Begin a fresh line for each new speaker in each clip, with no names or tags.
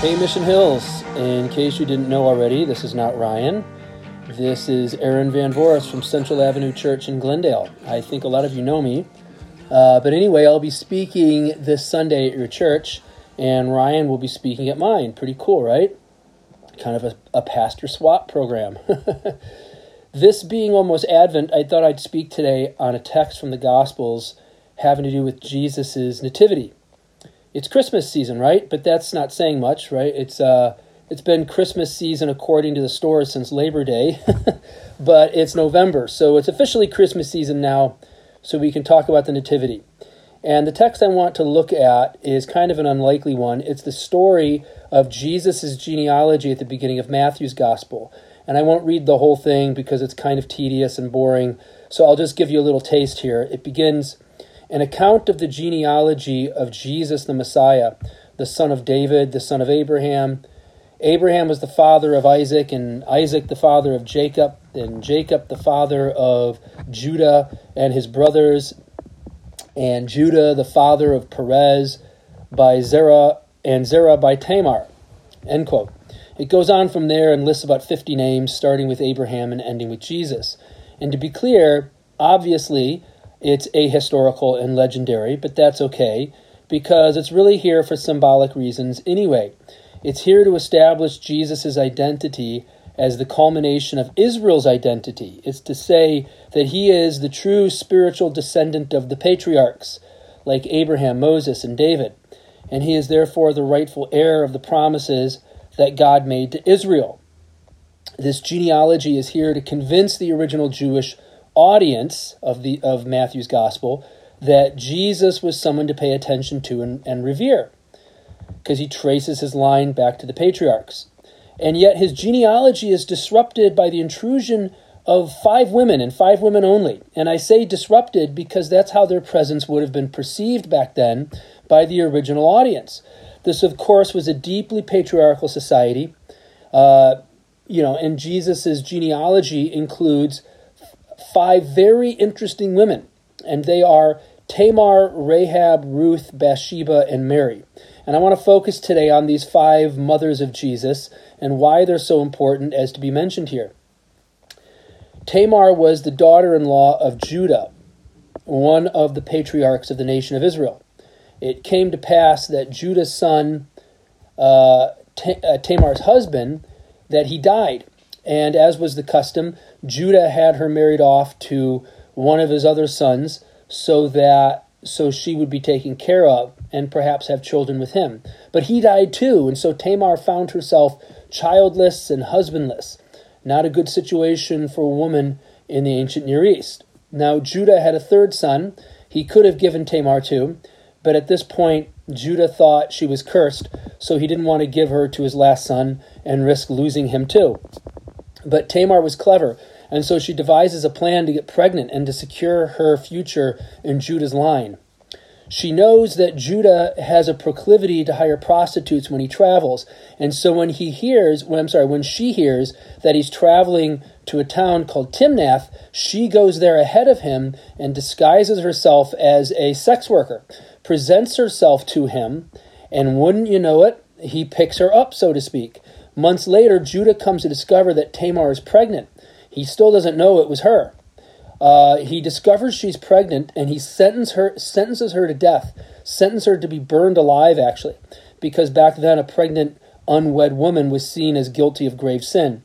Hey, Mission Hills. In case you didn't know already, this is not Ryan. This is Aaron Van Voris from Central Avenue Church in Glendale. I think a lot of you know me. Uh, but anyway, I'll be speaking this Sunday at your church, and Ryan will be speaking at mine. Pretty cool, right? Kind of a, a pastor swap program. this being almost Advent, I thought I'd speak today on a text from the Gospels having to do with Jesus' nativity it's Christmas season, right? But that's not saying much, right? It's uh, it's been Christmas season according to the stores since Labor Day, but it's November, so it's officially Christmas season now. So we can talk about the Nativity. And the text I want to look at is kind of an unlikely one. It's the story of Jesus' genealogy at the beginning of Matthew's Gospel. And I won't read the whole thing because it's kind of tedious and boring. So I'll just give you a little taste here. It begins an account of the genealogy of Jesus the Messiah, the son of David, the son of Abraham. Abraham was the father of Isaac, and Isaac the father of Jacob, and Jacob the father of Judah and his brothers, and Judah the father of Perez by Zerah, and Zerah by Tamar. End quote. It goes on from there and lists about 50 names, starting with Abraham and ending with Jesus. And to be clear, obviously, it's ahistorical and legendary, but that's okay because it's really here for symbolic reasons anyway. It's here to establish Jesus' identity as the culmination of Israel's identity. It's to say that he is the true spiritual descendant of the patriarchs, like Abraham, Moses, and David, and he is therefore the rightful heir of the promises that God made to Israel. This genealogy is here to convince the original Jewish audience of the of Matthew's gospel that Jesus was someone to pay attention to and, and revere because he traces his line back to the patriarchs. And yet his genealogy is disrupted by the intrusion of five women and five women only. And I say disrupted because that's how their presence would have been perceived back then by the original audience. This, of course, was a deeply patriarchal society. Uh, you know, and Jesus's genealogy includes five very interesting women, and they are Tamar, Rahab, Ruth, Bathsheba, and Mary. And I want to focus today on these five mothers of Jesus and why they're so important as to be mentioned here. Tamar was the daughter in law of Judah, one of the patriarchs of the nation of Israel. It came to pass that Judah's son, uh, uh Tamar's husband, that he died. And as was the custom, Judah had her married off to one of his other sons so that so she would be taken care of and perhaps have children with him. But he died too, and so Tamar found herself childless and husbandless. Not a good situation for a woman in the ancient Near East. Now Judah had a third son he could have given Tamar to, but at this point Judah thought she was cursed, so he didn't want to give her to his last son and risk losing him too. But Tamar was clever, and so she devises a plan to get pregnant and to secure her future in Judah's line. She knows that Judah has a proclivity to hire prostitutes when he travels, and so when he hears, when I'm sorry, when she hears that he's traveling to a town called Timnath, she goes there ahead of him and disguises herself as a sex worker, presents herself to him, and wouldn't you know it, he picks her up, so to speak. Months later, Judah comes to discover that Tamar is pregnant. He still doesn't know it was her. Uh, he discovers she's pregnant and he sentence her, sentences her to death, sentences her to be burned alive, actually, because back then a pregnant, unwed woman was seen as guilty of grave sin.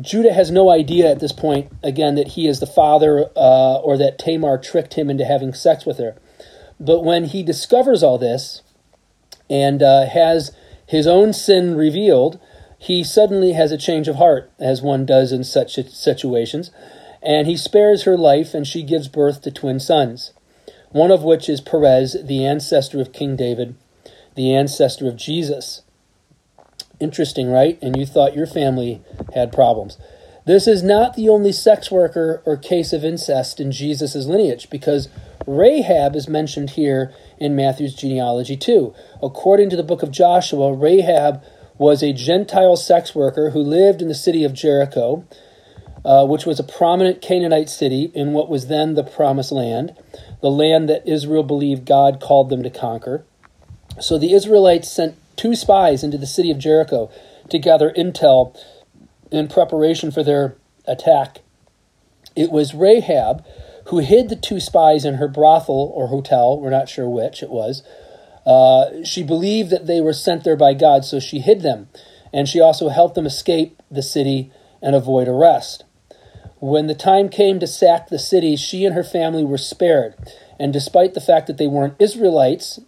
Judah has no idea at this point, again, that he is the father uh, or that Tamar tricked him into having sex with her. But when he discovers all this and uh, has his own sin revealed, he suddenly has a change of heart, as one does in such situations, and he spares her life, and she gives birth to twin sons, one of which is Perez, the ancestor of King David, the ancestor of Jesus. Interesting, right? And you thought your family had problems. This is not the only sex worker or case of incest in Jesus' lineage, because Rahab is mentioned here in Matthew's genealogy too. According to the book of Joshua, Rahab was a Gentile sex worker who lived in the city of Jericho, uh, which was a prominent Canaanite city in what was then the Promised Land, the land that Israel believed God called them to conquer. So the Israelites sent two spies into the city of Jericho to gather intel in preparation for their attack. It was Rahab who hid the two spies in her brothel or hotel, we're not sure which it was. Uh, she believed that they were sent there by God, so she hid them, and she also helped them escape the city and avoid arrest. When the time came to sack the city, she and her family were spared, and despite the fact that they weren't Israelites,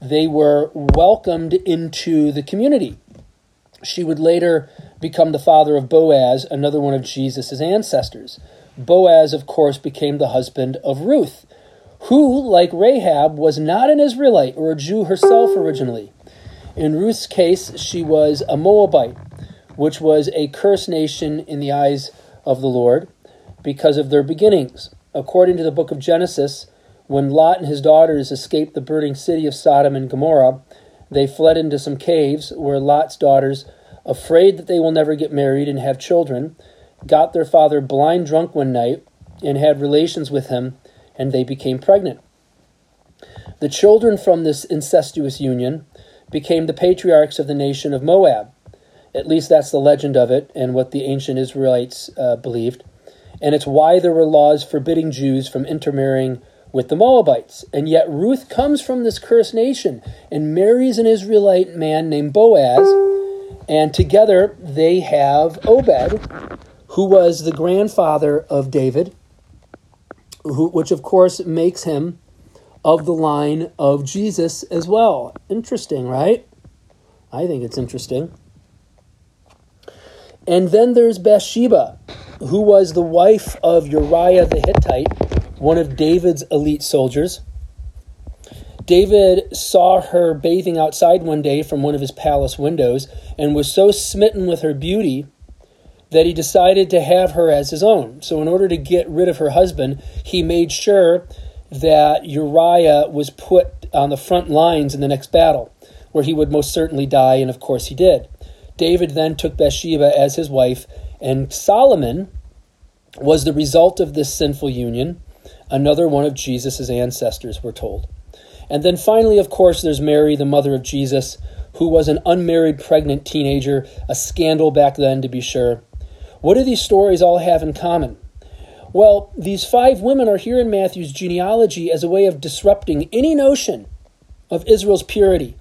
they were welcomed into the community. She would later become the father of Boaz, another one of Jesus' ancestors. Boaz, of course, became the husband of Ruth, who, like Rahab, was not an Israelite or a Jew herself originally. In Ruth's case, she was a Moabite, which was a cursed nation in the eyes of the Lord because of their beginnings. According to the book of Genesis, when Lot and his daughters escaped the burning city of Sodom and Gomorrah, they fled into some caves where Lot's daughters, afraid that they will never get married and have children, got their father blind drunk one night and had relations with him, and they became pregnant. The children from this incestuous union became the patriarchs of the nation of Moab. At least that's the legend of it and what the ancient Israelites uh, believed. And it's why there were laws forbidding Jews from intermarrying with the Moabites. And yet Ruth comes from this cursed nation and marries an Israelite man named Boaz. And together they have Obed, who was the grandfather of David, who, which of course makes him of the line of Jesus as well. Interesting, right? I think it's interesting. And then there's Bathsheba, who was the wife of Uriah the Hittite, one of David's elite soldiers. David saw her bathing outside one day from one of his palace windows and was so smitten with her beauty that he decided to have her as his own. So, in order to get rid of her husband, he made sure that Uriah was put on the front lines in the next battle, where he would most certainly die, and of course he did. David then took Bathsheba as his wife, and Solomon was the result of this sinful union, another one of Jesus' ancestors, we're told. And then finally, of course, there's Mary, the mother of Jesus, who was an unmarried pregnant teenager, a scandal back then to be sure. What do these stories all have in common? Well, these five women are here in Matthew's genealogy as a way of disrupting any notion of Israel's purity.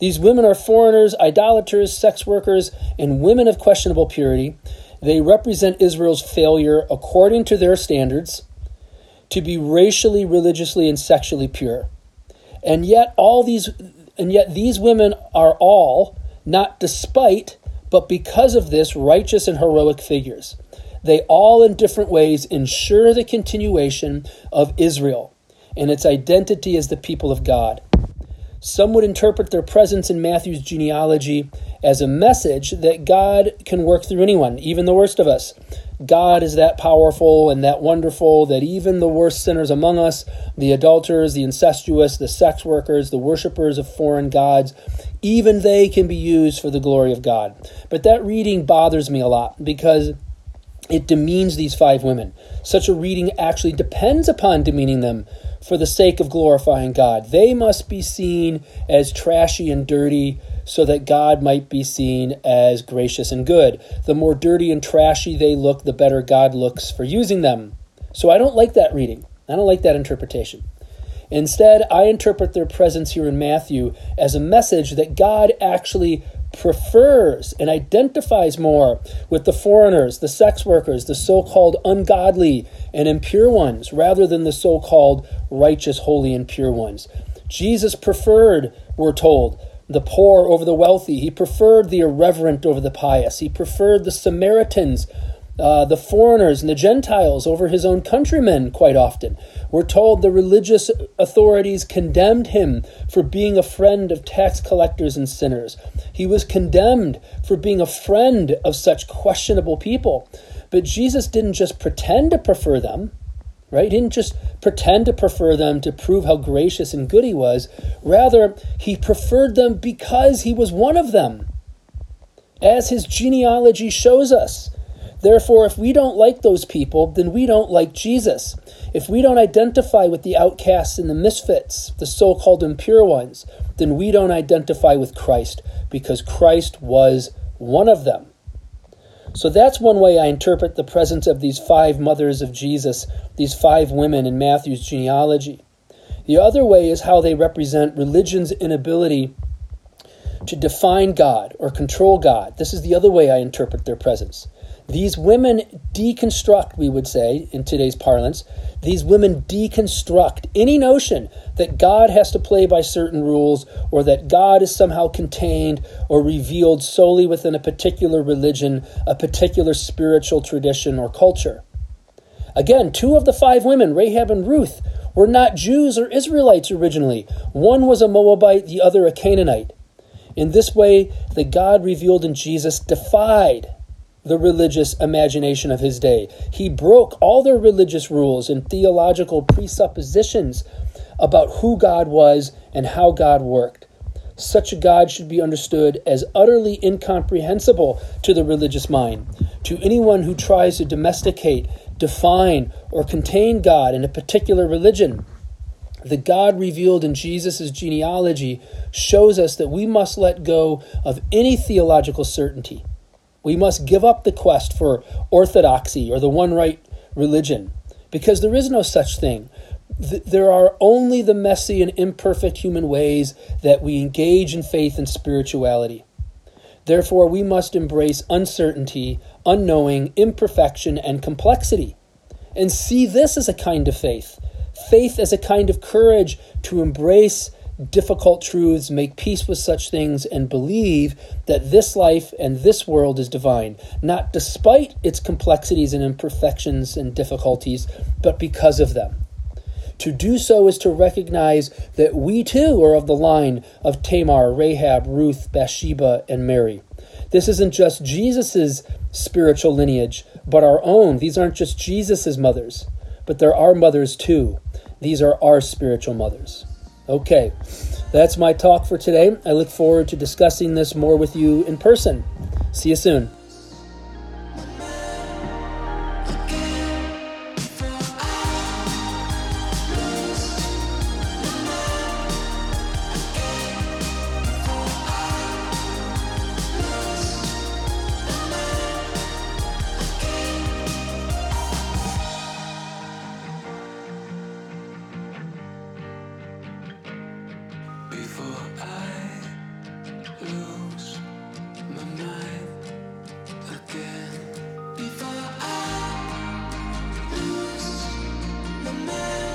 These women are foreigners, idolaters, sex workers, and women of questionable purity. They represent Israel's failure, according to their standards, to be racially, religiously, and sexually pure. And yet all these and yet these women are all, not despite, but because of this, righteous and heroic figures. They all, in different ways, ensure the continuation of Israel and its identity as the people of God. Some would interpret their presence in Matthew's genealogy as a message that God can work through anyone, even the worst of us. God is that powerful and that wonderful that even the worst sinners among us, the adulterers, the incestuous, the sex workers, the worshippers of foreign gods, even they can be used for the glory of God. But that reading bothers me a lot because it demeans these five women. Such a reading actually depends upon demeaning them for the sake of glorifying God. They must be seen as trashy and dirty so that God might be seen as gracious and good. The more dirty and trashy they look, the better God looks for using them. So I don't like that reading. I don't like that interpretation. Instead, I interpret their presence here in Matthew as a message that God actually prefers and identifies more with the foreigners, the sex workers, the so called ungodly and impure ones, rather than the so called righteous, holy, and pure ones. Jesus preferred, we're told, the poor over the wealthy. He preferred the irreverent over the pious. He preferred the Samaritans uh, the foreigners and the Gentiles over his own countrymen quite often. We're told the religious authorities condemned him for being a friend of tax collectors and sinners. He was condemned for being a friend of such questionable people. But Jesus didn't just pretend to prefer them, right? He didn't just pretend to prefer them to prove how gracious and good he was. Rather, he preferred them because he was one of them. As his genealogy shows us, Therefore, if we don't like those people, then we don't like Jesus. If we don't identify with the outcasts and the misfits, the so called impure ones, then we don't identify with Christ because Christ was one of them. So that's one way I interpret the presence of these five mothers of Jesus, these five women in Matthew's genealogy. The other way is how they represent religion's inability to define God or control God. This is the other way I interpret their presence. These women deconstruct, we would say, in today's parlance, these women deconstruct any notion that God has to play by certain rules or that God is somehow contained or revealed solely within a particular religion, a particular spiritual tradition or culture. Again, two of the five women, Rahab and Ruth, were not Jews or Israelites originally. One was a Moabite, the other a Canaanite. In this way, the God revealed in Jesus defied the religious imagination of his day. He broke all their religious rules and theological presuppositions about who God was and how God worked. Such a God should be understood as utterly incomprehensible to the religious mind. To anyone who tries to domesticate, define, or contain God in a particular religion, the God revealed in Jesus' genealogy shows us that we must let go of any theological certainty we must give up the quest for orthodoxy or the one right religion because there is no such thing. There are only the messy and imperfect human ways that we engage in faith and spirituality. Therefore, we must embrace uncertainty, unknowing, imperfection, and complexity, and see this as a kind of faith. Faith as a kind of courage to embrace difficult truths, make peace with such things, and believe that this life and this world is divine, not despite its complexities and imperfections and difficulties, but because of them. To do so is to recognize that we too are of the line of Tamar, Rahab, Ruth, Bathsheba, and Mary. This isn't just Jesus' spiritual lineage, but our own. These aren't just Jesus' mothers, but they're our mothers too. These are our spiritual mothers. Okay, that's my talk for today. I look forward to discussing this more with you in person. See you soon. the man.